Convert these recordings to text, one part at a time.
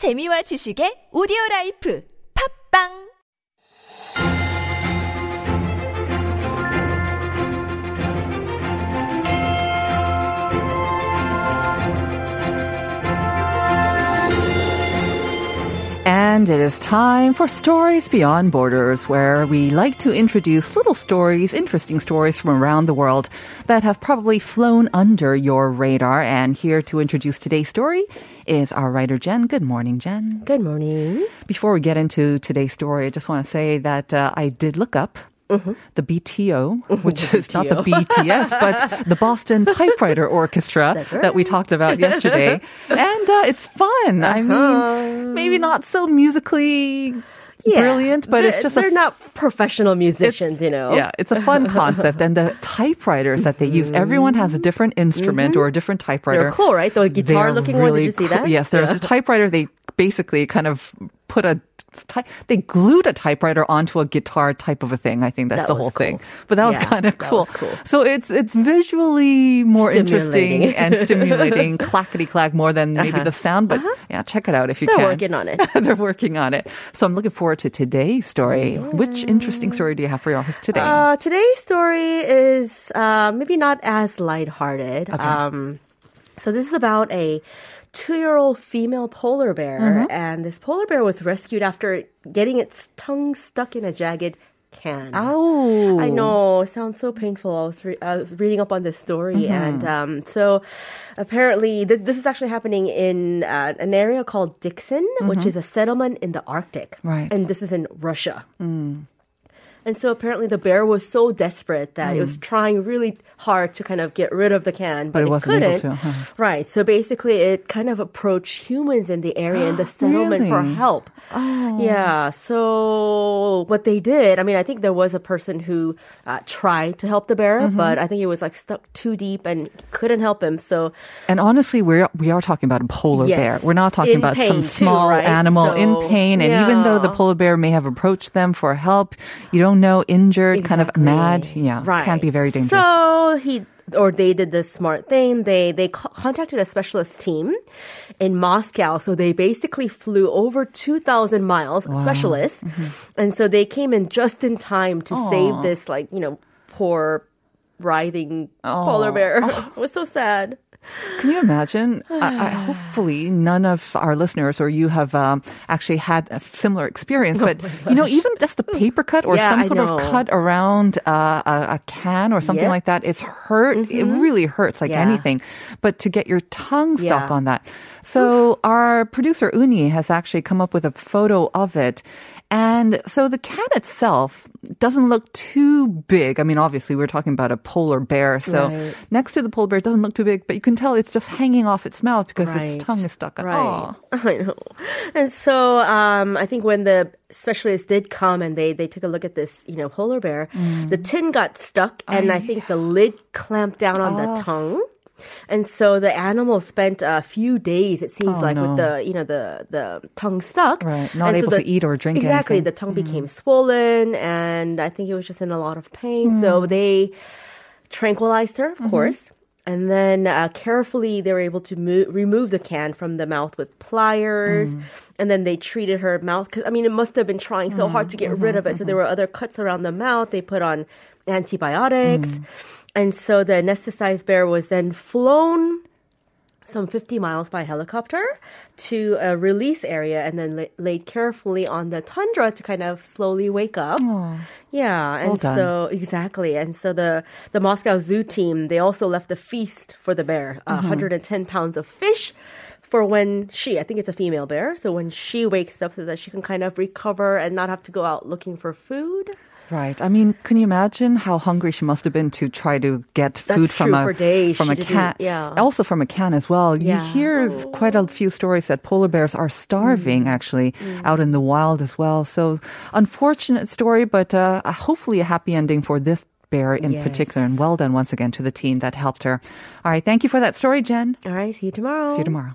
재미와 지식의 오디오 라이프. 팝빵 And it is time for Stories Beyond Borders, where we like to introduce little stories, interesting stories from around the world that have probably flown under your radar. And here to introduce today's story is our writer, Jen. Good morning, Jen. Good morning. Before we get into today's story, I just want to say that uh, I did look up Mm-hmm. the BTO, mm-hmm. which is not the BTS, but the Boston Typewriter Orchestra that we talked about yesterday. and uh, it's fun. I uh-huh. mean, maybe not so musically brilliant, but it's just they're a not professional musicians, you know. yeah, it's a fun concept. And the typewriters that they use, everyone has a mm-hmm. different instrument or a different typewriter. They're cool, right? The guitar They're looking one. Did you see cool. that? Yes, there's Yeah. a typewriter. They basically kind of put a ty- they glued a typewriter onto a guitar type of a thing. I think that's That the whole cool. thing. But that was kind of cool. cool. So it's it's visually more interesting and stimulating, clackety clack more than maybe the sound. But yeah, check it out if you Uh-huh. They're can. working on it. They're working on it. So I'm looking forward to today's story. Which interesting story do you have for us today? Uh, today's story is uh, maybe not as lighthearted. Um, so this is about a two-year-old female polar bear, and this polar bear was rescued after getting its tongue stuck in a jagged can. oh, I know. It sounds so painful. I was, re- I was reading up on this story, Mm-hmm. and um, so apparently, th- this is actually happening in uh, an area called Dikson, which is a settlement in the Arctic. Mm-hmm. Right. And this is in Russia. And so apparently, the bear was so desperate that it was trying really hard to kind of get rid of the can, but, Mm. it wasn't couldn't. to, huh. Right. So basically, it kind of approached humans in the area in the settlement for help. Oh. Yeah. So what they did, I mean, I think there was a person who uh, tried to help the bear, Mm-hmm. but I think it was like stuck too deep and couldn't help him. So And honestly, we're we are talking about a polar Yes. bear. We're not talking In about some too, small right? animal in pain. And even though the polar bear may have approached them for help, you don't know, injured, kind of mad. Yeah, right. can be very dangerous. So he or they did the smart thing. They they co- contacted a specialist team in Moscow. So they basically flew over two thousand miles, specialists, Mm-hmm. and so they came in just in time to save this like you know poor writhing polar bear. it was so sad. Can you imagine? I, I, hopefully, none of our listeners or you have um, actually had a similar experience. But you know, even just a paper cut or Yeah, some sort of cut around uh, a, a can or something like that, it's hurt. It really hurts like Yeah. anything. But to get your tongue stuck Yeah. on that, so our producer Uni has actually come up with a photo of it. And so the can itself doesn't look too big. I mean, obviously, we're talking about a polar bear. So Right. next to the polar bear, it doesn't look too big, but you can tell it's just hanging off its mouth because its tongue is stuck. Right. Aw. I know. And so um, I think when the specialists did come and they, they took a look at this, you know, polar bear, the tin got stuck and I think the lid clamped down on the tongue. And so the animal spent a few days, it seems Oh, like, no. with the you know the the tongue stuck, Right, not And so able to eat or drink Exactly, anything. the tongue became swollen, and I think it was just in a lot of pain. So they tranquilized her, of Mm-hmm. course. And then uh, carefully, they were able to mo- remove the can from the mouth with pliers. Mm. And then they treated her mouth. 'cause, I mean, it must have been trying so hard to get Mm-hmm, rid of it. So there were other cuts around the mouth. They put on antibiotics. Mm. And so the anesthetized bear was then flown some 50 miles by helicopter to a release area and then la- laid carefully on the tundra to kind of slowly wake up. Yeah, and Well so exactly, and so the the Moscow Zoo team they also left a feast for the bear, Mm-hmm. 110 pounds of fish. For when she, I think it's a female bear, so when she wakes up, so that she can kind of recover and not have to go out looking for food. Right. I mean, can you imagine how hungry she must have been to try to get food That's from a for days from she a can? yeah. Also from a can as well. Yeah. You hear quite a few stories that polar bears are starving Mm. actually out in the wild as well. So unfortunate story, but uh, hopefully a happy ending for this bear in Yes. particular. And well done once again to the team that helped her. All right. Thank you for that story, Jen. All right, see you tomorrow. See you tomorrow.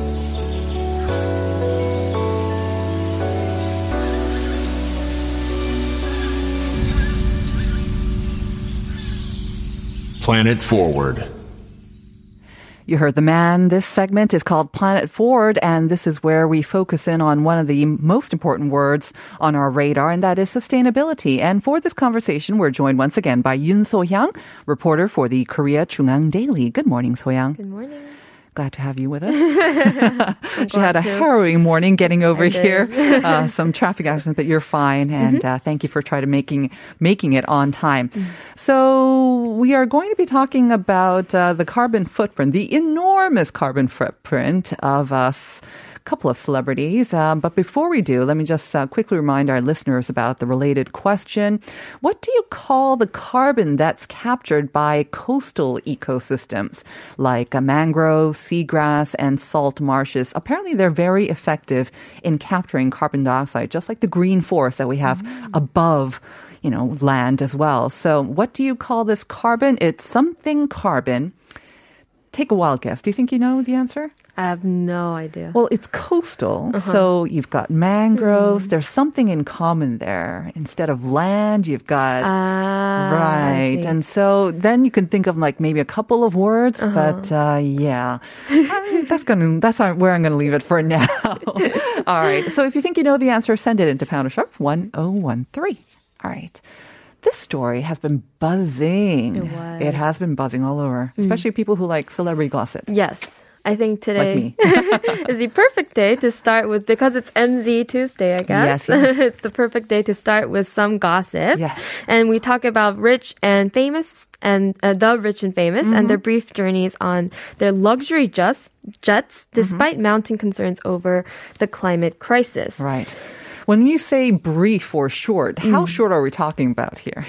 Planet Forward. You heard the man. This segment is called Planet Forward, and this is where we focus in on one of the most important words on our radar, and that is sustainability. And for this conversation, we're joined once again by Yun So-hyang, reporter for the Korea JoongAng Daily. Good morning, So-hyang. Good morning. Glad to have you with us. she had a harrowing morning getting over here. Uh, some traffic accident, but you're fine. And mm-hmm. uh, thank you for trying to making making it on time. Mm-hmm. So we are going to be talking about uh, the carbon footprint, the enormous carbon footprint of us couple of celebrities. Um, but before we do, let me just uh, quickly remind our listeners about the related question. What do you call the carbon that's captured by coastal ecosystems like uh, mangrove, seagrass, and salt marshes? Apparently, they're very effective in capturing carbon dioxide, just like the green forest that we have mm. above you know, land as well. So what do you call this carbon? It's something carbon. Take a wild guess. Do you think you know the answer? I have no idea. Well, it's coastal, uh-huh. so you've got mangroves. Mm. There's something in common there. Instead of land, you've got uh, right, and so then you can think of like maybe a couple of words, uh-huh. but uh, yeah, that's gonna that's where I'm gonna leave it for now. All right. So if you think you know the answer, send it into Pounder Sharp one zero oh one three. All right. This story has been buzzing. It, it has been buzzing all over, mm. especially people who like celebrity gossip. Yes. I think today like is the perfect day to start with because it's MZ Tuesday, I guess. Yes, yes. it's the perfect day to start with some gossip. Yes. And we talk about rich and famous and uh, the rich and famous mm-hmm. and their brief journeys on their luxury jets, jets mm-hmm. despite mm-hmm. mounting concerns over the climate crisis. Right. When you say brief or short, how mm. short are we talking about here?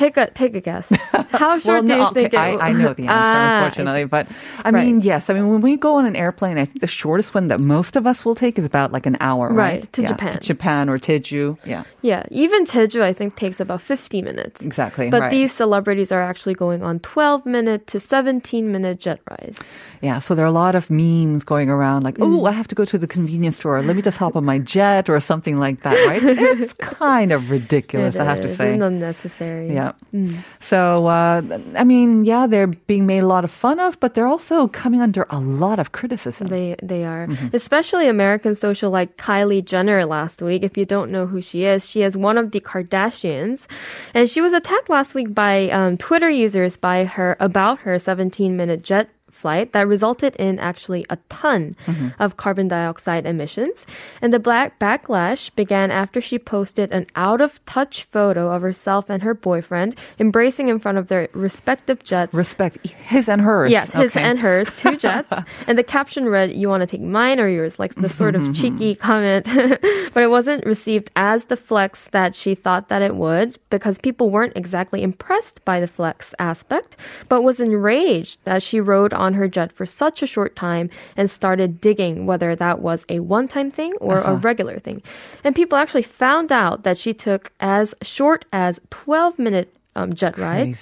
Take a take a guess. How short well, no, do you okay, think? I, I know the answer, ah, unfortunately, but I right. mean, yes. I mean, when we go on an airplane, I think the shortest one that most of us will take is about like an hour, right? right to yeah, Japan, to Japan or Jeju. Yeah, yeah. Even Jeju, I think, takes about fifty minutes. Exactly. But right. these celebrities are actually going on twelve minute to seventeen minute jet rides. Yeah, so there are a lot of memes going around like, oh, I have to go to the convenience store. Let me just hop on my jet or something like that, right? it's kind of ridiculous, it I have is. to say. It's unnecessary. Yeah. Mm. So, uh, I mean, yeah, they're being made a lot of fun of, but they're also coming under a lot of criticism. They, they are. Mm-hmm. Especially American social like Kylie Jenner last week. If you don't know who she is, she is one of the Kardashians. And she was attacked last week by um, Twitter users by her about her 17 minute jet flight that resulted in actually a ton mm-hmm. of carbon dioxide emissions. And the black backlash began after she posted an out of touch photo of herself and her boyfriend embracing in front of their respective jets. Respect his and hers. Yes, his okay. and hers, two jets. and the caption read, You want to take mine or yours? Like the sort of cheeky comment. but it wasn't received as the flex that she thought that it would because people weren't exactly impressed by the flex aspect, but was enraged that she rode on on her jet for such a short time and started digging whether that was a one time thing or uh-huh. a regular thing. And people actually found out that she took as short as 12 minute um, jet ride.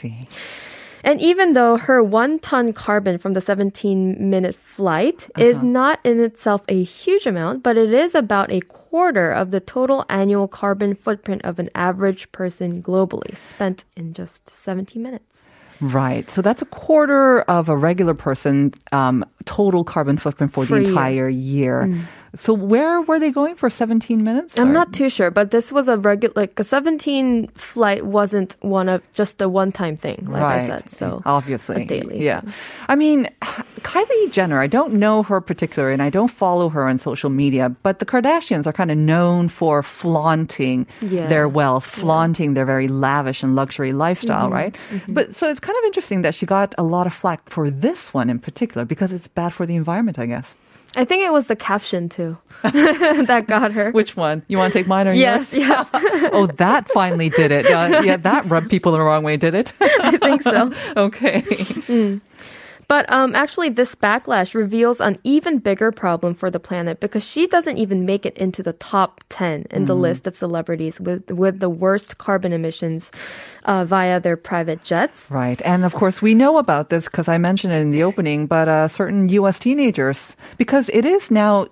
And even though her one ton carbon from the 17 minute flight uh-huh. is not in itself a huge amount, but it is about a quarter of the total annual carbon footprint of an average person globally spent in just 17 minutes. Right. So that's a quarter of a regular person um, total carbon footprint for, for the entire year. year. Mm. So where were they going for 17 minutes? I'm or? not too sure, but this was a regular, like a 17 flight wasn't one of just a one-time thing, like right. I said. So obviously, daily. Yeah. I mean, Kylie Jenner, I don't know her particularly, and I don't follow her on social media, but the Kardashians are kind of known for flaunting yeah. their wealth, flaunting yeah. their very lavish and luxury lifestyle, mm-hmm. right? Mm-hmm. But so it's kind of interesting that she got a lot of flack for this one in particular because it's bad for the environment, I guess. I think it was the caption too that got her. Which one? You want to take mine or yes, yours? yes. oh, that finally did it. Uh, yeah, that rubbed people the wrong way, did it? I think so. okay. But um, actually, this backlash reveals an even bigger problem for the planet because she doesn't even make it into the top 10 in the list of celebrities with, with the worst carbon emissions uh, via their private jets. Right. And of course, we know about this because I mentioned it in the opening, but uh, certain U.S. teenagers, because it is now.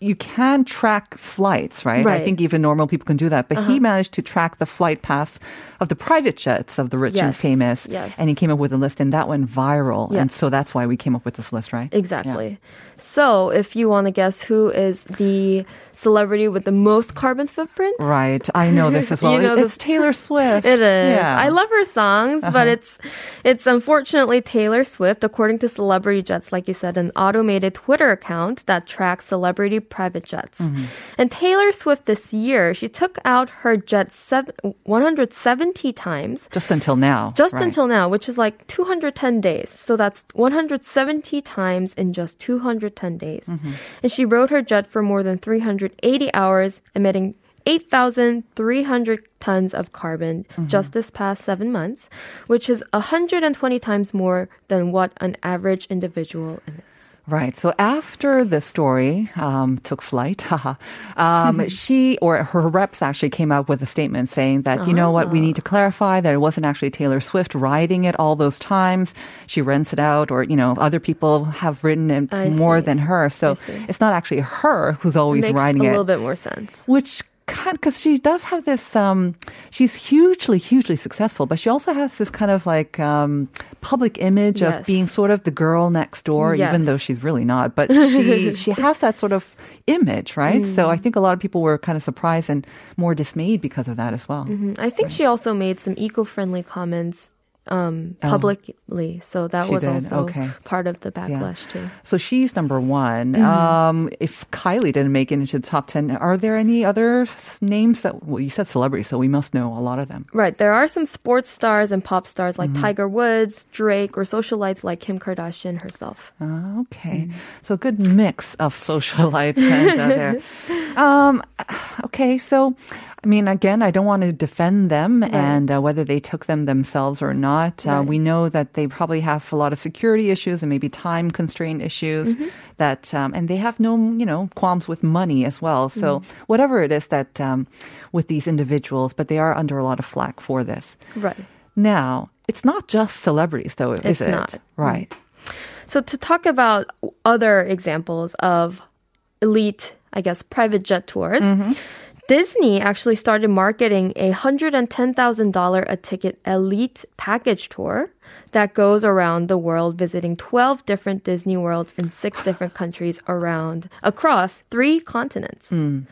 You can track flights, right? I think even normal people can do that. But he managed to track the flight paths of the private jets of the rich and famous. Yes. And he came up with a list, and that went viral. And so that's why we came up with this list, right? Exactly. So, if you want to guess who is the celebrity with the most carbon footprint, Right. I know this as well. You know it's this- Taylor Swift. It is. Yeah. Uh-huh. I love her songs, but it's it's unfortunately Taylor Swift, according to Celebrity Jets, like you said, an automated Twitter account that tracks celebrity private jets. Mm-hmm. And Taylor Swift this year, she took out her jet seven, 170 times. Just until now. Just Right. until now, which is like 210 days. So that's 170 times in just 210 days. Mm-hmm. And she rode her jet for more than 380 hours, emitting 8,300 tons of carbon Mm-hmm. just this past seven months, which is 120 times more than what an average individual emits. Right. So after the story um, took flight, haha, um, she or her reps actually came out with a statement saying that, you know what, we need to clarify that it wasn't actually Taylor Swift writing it all those times. She rents it out or, you know, other people have written it I more see. than her. So it's not actually her who's always it. a it. little bit more sense. which kind because she does have this um she's hugely hugely successful but she also has this kind of like um public image of being sort of the girl next door Yes. even though she's really not but she she has that sort of image right so Mm. i think a lot of people were kind of surprised and more dismayed because of that as well Mhm. I think she also made some eco-friendly comments um, publicly, so that Oh. She was did, also okay. part of the backlash too. so she's number one. Mm-hmm. Um, if Kylie didn't make it into the top 10, are there any other names that, well, you said celebrities, so we must know a lot of them. Right. There are some sports stars and pop stars like Mm-hmm. Tiger Woods, Drake, or socialites like Kim Kardashian herself. Uh, okay. Mm. So good mix of socialites and uh, there. Um, okay. So, I mean, again, I don't want to defend them and uh, whether they took them themselves or not. Uh, we know that they probably have a lot of security issues and maybe time constraint issues Mm-hmm. that, um, and they have no, you know, qualms with money as well. So Mm-hmm. whatever it is that, um, with these individuals, but they are under a lot of flack for this. Right. Now, it's not just celebrities though, is It's it? not. Right. So to talk about other examples of elite, I guess, private jet tours. Mm-hmm. Disney actually started marketing a $110,000 a ticket elite package tour that goes around the world visiting 12 different Disney worlds in six different countries around across three continents.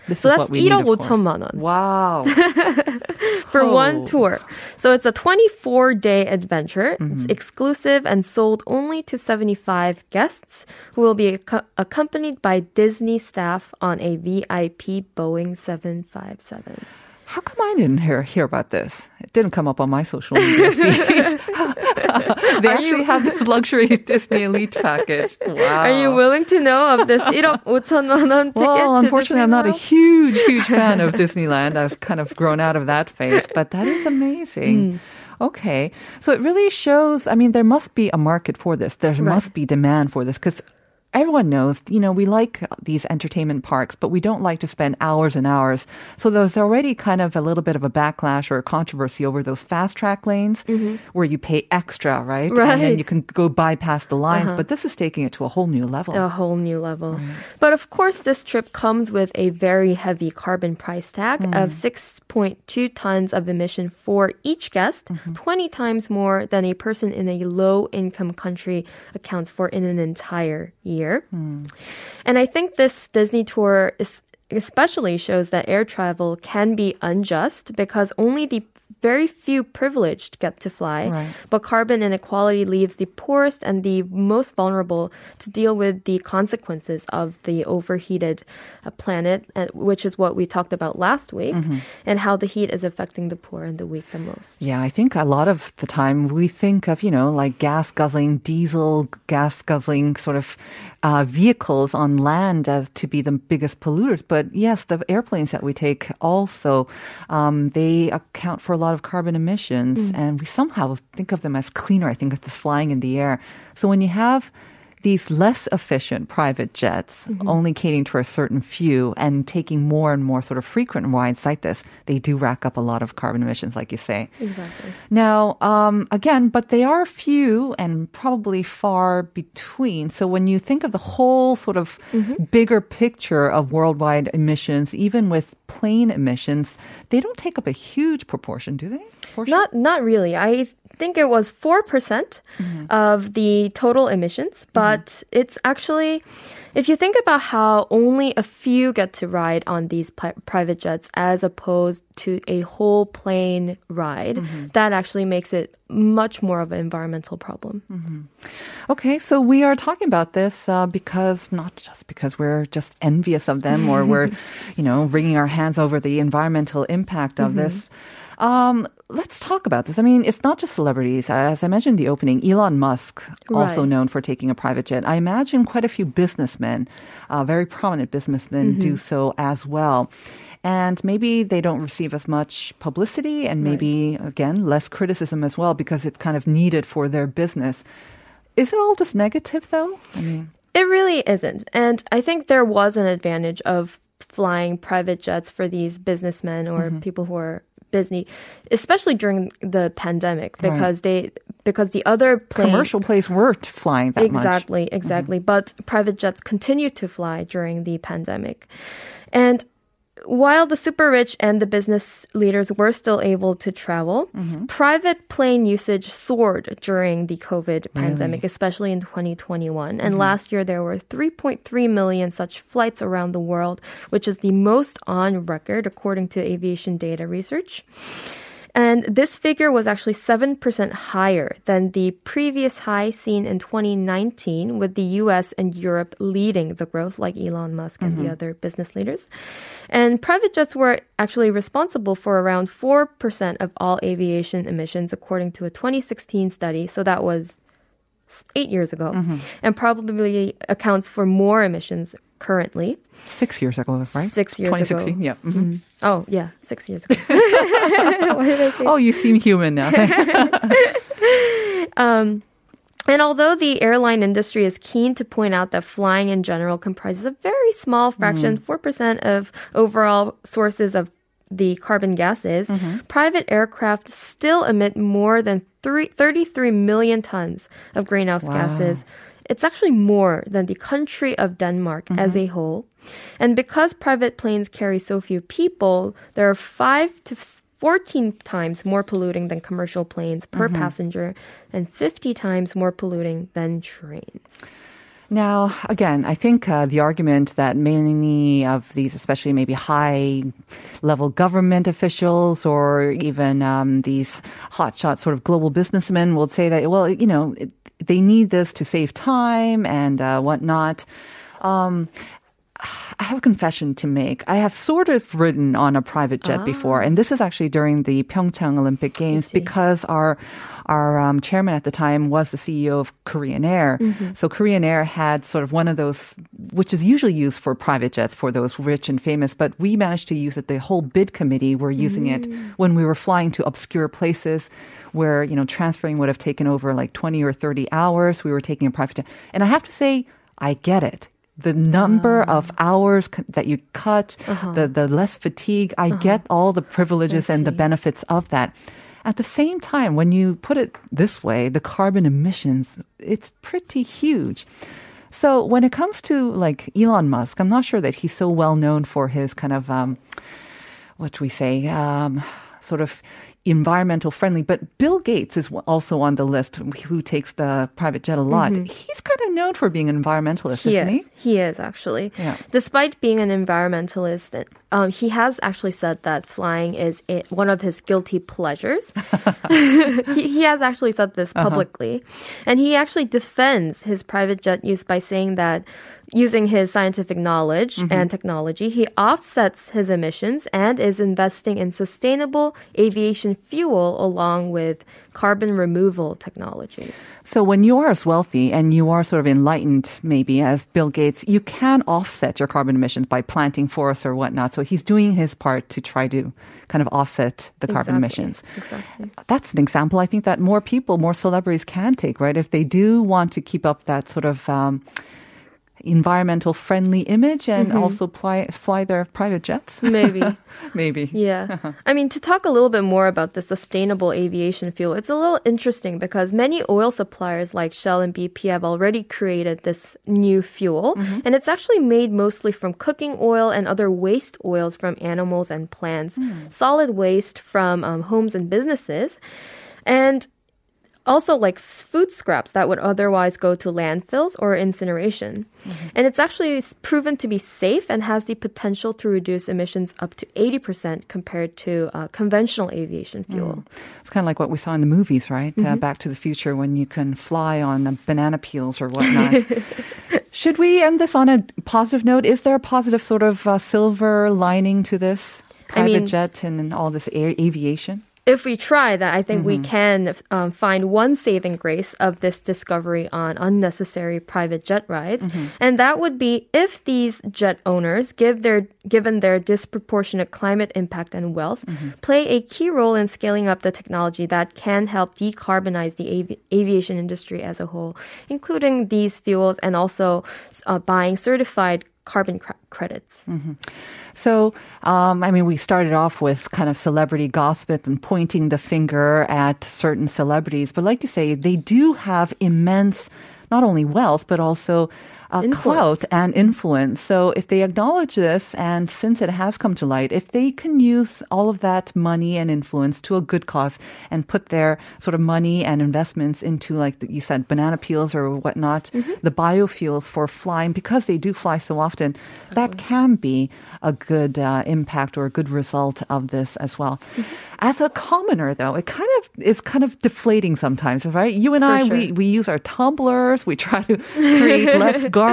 This So is that's what we need, 1억 of course. 5천만 원. Wow. for Oh. one tour. So it's a 24 day adventure. Mm-hmm. It's exclusive and sold only to 75 guests who will be ac- accompanied by Disney staff on a VIP Boeing 757. How come I didn't hear hear about this? It didn't come up on my social media feed. they actually have this luxury Disney Elite package. Wow. Are you willing to know of this 1억 5천만 원 ticket? Well, to unfortunately, Disney I'm not a World? huge, huge fan of Disneyland. I've kind of grown out of that phase, but that is amazing. Okay. So it really shows, I mean, there must be a market for this. There must be demand for this because everyone knows, you know, we like these entertainment parks, but we don't like to spend hours and hours. So there's already kind of a little bit of a backlash or a controversy over those fast track lanes mm-hmm. where you pay extra, right? And then you can go bypass the lines, uh-huh. but this is taking it to a whole new level. a whole new level. But of course, this trip comes with a very heavy carbon price tag hmm. of 6.2 tons of emission for each guest, mm-hmm. 20 times more than a person in a low income country accounts for in an entire year. And I think this Disney tour is especially shows that air travel can be unjust because only the very few privileged get to fly, Right. but carbon inequality leaves the poorest and the most vulnerable to deal with the consequences of the overheated uh, planet, uh, which is what we talked about last week, Mm-hmm. and how the heat is affecting the poor and the weak the most. Yeah, I think a lot of the time we think of, you know, like gas guzzling, diesel gas guzzling sort of uh, vehicles on land as to be the biggest polluters. But yes, the airplanes that we take also, um, they account for a lot of carbon emissions and we somehow think of them as cleaner. I think of this flying in the air. So when you have these less efficient private jets only catering to a certain few and taking more and more sort of frequent rides like this, they do rack up a lot of carbon emissions, like you say. Exactly. Now, um, again, but they are few and probably far between. So when you think of the whole sort of bigger picture of worldwide emissions, even with plane emissions, they don't take up a huge proportion, do they? Portion? Not not really. I think it was 4% mm-hmm. of the total emissions, mm-hmm. but it's actually if you think about how only a few get to ride on these pri- private jets as opposed to a whole plane ride, mm-hmm. that actually makes it much more of an environmental problem. Okay, so we are talking about this uh, because not just because we're just envious of them or we're, you know, wringing our hands over the environmental impact of this. Um, let's talk about this. I mean, it's not just celebrities. As I mentioned in the opening, Elon Musk, also Right. known for taking a private jet. I imagine quite a few businessmen, uh, very prominent businessmen, do so as well. And maybe they don't receive as much publicity and maybe, again, less criticism as well because it's kind of needed for their business. Is it all just negative though? I mean, It really isn't. And I think there was an advantage of flying private jets for these businessmen or people who are busy, especially during the pandemic Right. because they because the other plane commercial planes weren't flying that much. exactly, mm-hmm. exactly. But private jets continued to fly during the pandemic. And while the super rich and the business leaders were still able to travel, mm-hmm. private plane usage soared during the COVID pandemic, especially in 2021. And mm-hmm. last year, there were 3.3 million such flights around the world, which is the most on record, according to aviation data research. And this figure was actually 7% higher than the previous high seen in 2019, with the US and Europe leading the growth, like Elon Musk and the mm-hmm. other business leaders. And private jets were actually responsible for around 4% of all aviation emissions, according to a 2016 study. So that was eight years ago, mm-hmm. and probably accounts for more emissions currently. Six years ago, right? Six years ago. 2016, yeah. mhm. Oh, yeah, six years ago. Why did I say Oh, you seem human now. Um, and although the airline industry is keen to point out that flying in general comprises a very small fraction, mm-hmm. 4% of overall sources of the carbon gases, mm-hmm. private aircraft still emit more than three, 33 million tons of greenhouse gases. It's actually more than the country of Denmark as a whole. And because private planes carry so few people, there are five to 14 times more polluting than commercial planes per passenger and 50 times more polluting than trains. Now, again, I think uh, the argument that many of these, especially maybe high level government officials or even um, these hotshot sort of global businessmen will say that, well, you know, it, they need this to save time and uh, whatnot. Um, I have a confession to make. I have sort of ridden on a private jet before, ah. and this is actually during the Pyeongchang Olympic Games because our our um, chairman at the time was the CEO of Korean Air. Mm-hmm. So Korean Air had sort of one of those, which is usually used for private jets for those rich and famous, but we managed to use it. The whole bid committee were using it mm. when we were flying to obscure places where you know transferring would have taken over like twenty or thirty hours. We were taking a private jet, and I have to say, I get it the number of hours c- that you cut, the, the less fatigue, I get all the privileges and the benefits of that. At the same time, when you put it this way, the carbon emissions, it's pretty huge. So when it comes to like Elon Musk, I'm not sure that he's so well known for his kind of, um, what do we say, um, sort of environmental friendly. But Bill Gates is also on the list who takes the private jet a lot. He's kind of known for being an environmentalist, He isn't is. He is actually. Yeah. Despite being an environmentalist, um, he has actually said that flying is it, one of his guilty pleasures. he, he, has actually said this uh-huh. publicly. Uh-huh. And he actually defends his private jet use by saying that using his scientific knowledge mm-hmm. and technology, he offsets his emissions and is investing in sustainable aviation fuel along with carbon removal technologies. So when you are as wealthy and you are sort of enlightened, maybe as Bill Gates, you can offset your carbon emissions by planting forests or whatnot. So he's doing his part to try to kind of offset the exactly. carbon emissions. Exactly. That's an example I think that more people, more celebrities can take, right? If they do want to keep up that sort of um, environmental friendly image and mm-hmm. also fly, fly their private jets? Maybe. Maybe. Yeah. I mean, to talk a little bit more about the sustainable aviation fuel, it's a little interesting because many oil suppliers like Shell and BP have already created this new fuel. Mm-hmm. And it's actually made mostly from cooking oil and other waste oils from animals and plants, mm. solid waste from um, homes and businesses. And also like food scraps that would otherwise go to landfills or incineration. Mm-hmm. And it's actually proven to be safe and has the potential to reduce emissions up to 80% compared to uh, conventional aviation fuel. Mm. It's kind of like what we saw in the movies, right? Uh, mm-hmm. Uh, Back to the Future when you can fly on uh, banana peels or whatnot. Should we end this on a positive note? Is there a positive sort of uh, silver lining to this private I mean, jet and all this air- aviation? If we try that, I think mm-hmm. we can um, find one saving grace of this discovery on unnecessary private jet rides, mm-hmm. and that would be if these jet owners, give their given their disproportionate climate impact and wealth, mm-hmm. play a key role in scaling up the technology that can help decarbonize the avi- aviation industry as a whole, including these fuels and also uh, buying certified carbon cr- credits. Mm-hmm. So, um, I mean, we started off with kind of celebrity gossip and pointing the finger at certain celebrities, but like you say, they do have immense not only wealth but also uh, clout and influence. So if they acknowledge this, and since it has come to light, if they can use all of that money and influence to a good cause and put their sort of money and investments into, like you said, banana peels or whatnot, mm-hmm. the biofuels for flying, because they do fly so often, exactly. that can be a good uh, impact or a good result of this as well. Mm-hmm. As a commoner, though, it kind of is kind of deflating sometimes, right? You and For I, sure. we, we use our tumblers. We try to create less garbage,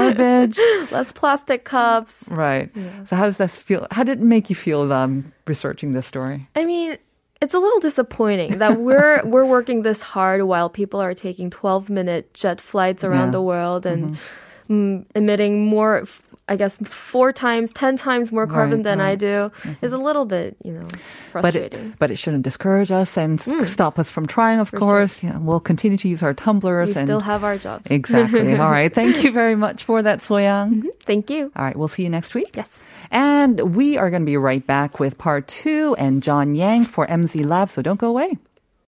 less plastic cups. Right. Yeah. So how does this feel? How did it make you feel um, researching this story? I mean, it's a little disappointing that we're we're working this hard while people are taking 12 minute jet flights around yeah. the world and mm-hmm. mm, emitting more I guess four times, ten times more carbon right, than right. I do mm-hmm. is a little bit, you know, frustrating. But it, but it shouldn't discourage us and mm. stop us from trying. Of For course, sure. yeah, we'll continue to use our tumblers. We and still have our jobs. Exactly. All right. Thank you very much for that, Soyoung. Mm-hmm. Thank you. All right. We'll see you next week. Yes. And we are going to be right back with part two and John Yang for MZ Lab. So don't go away.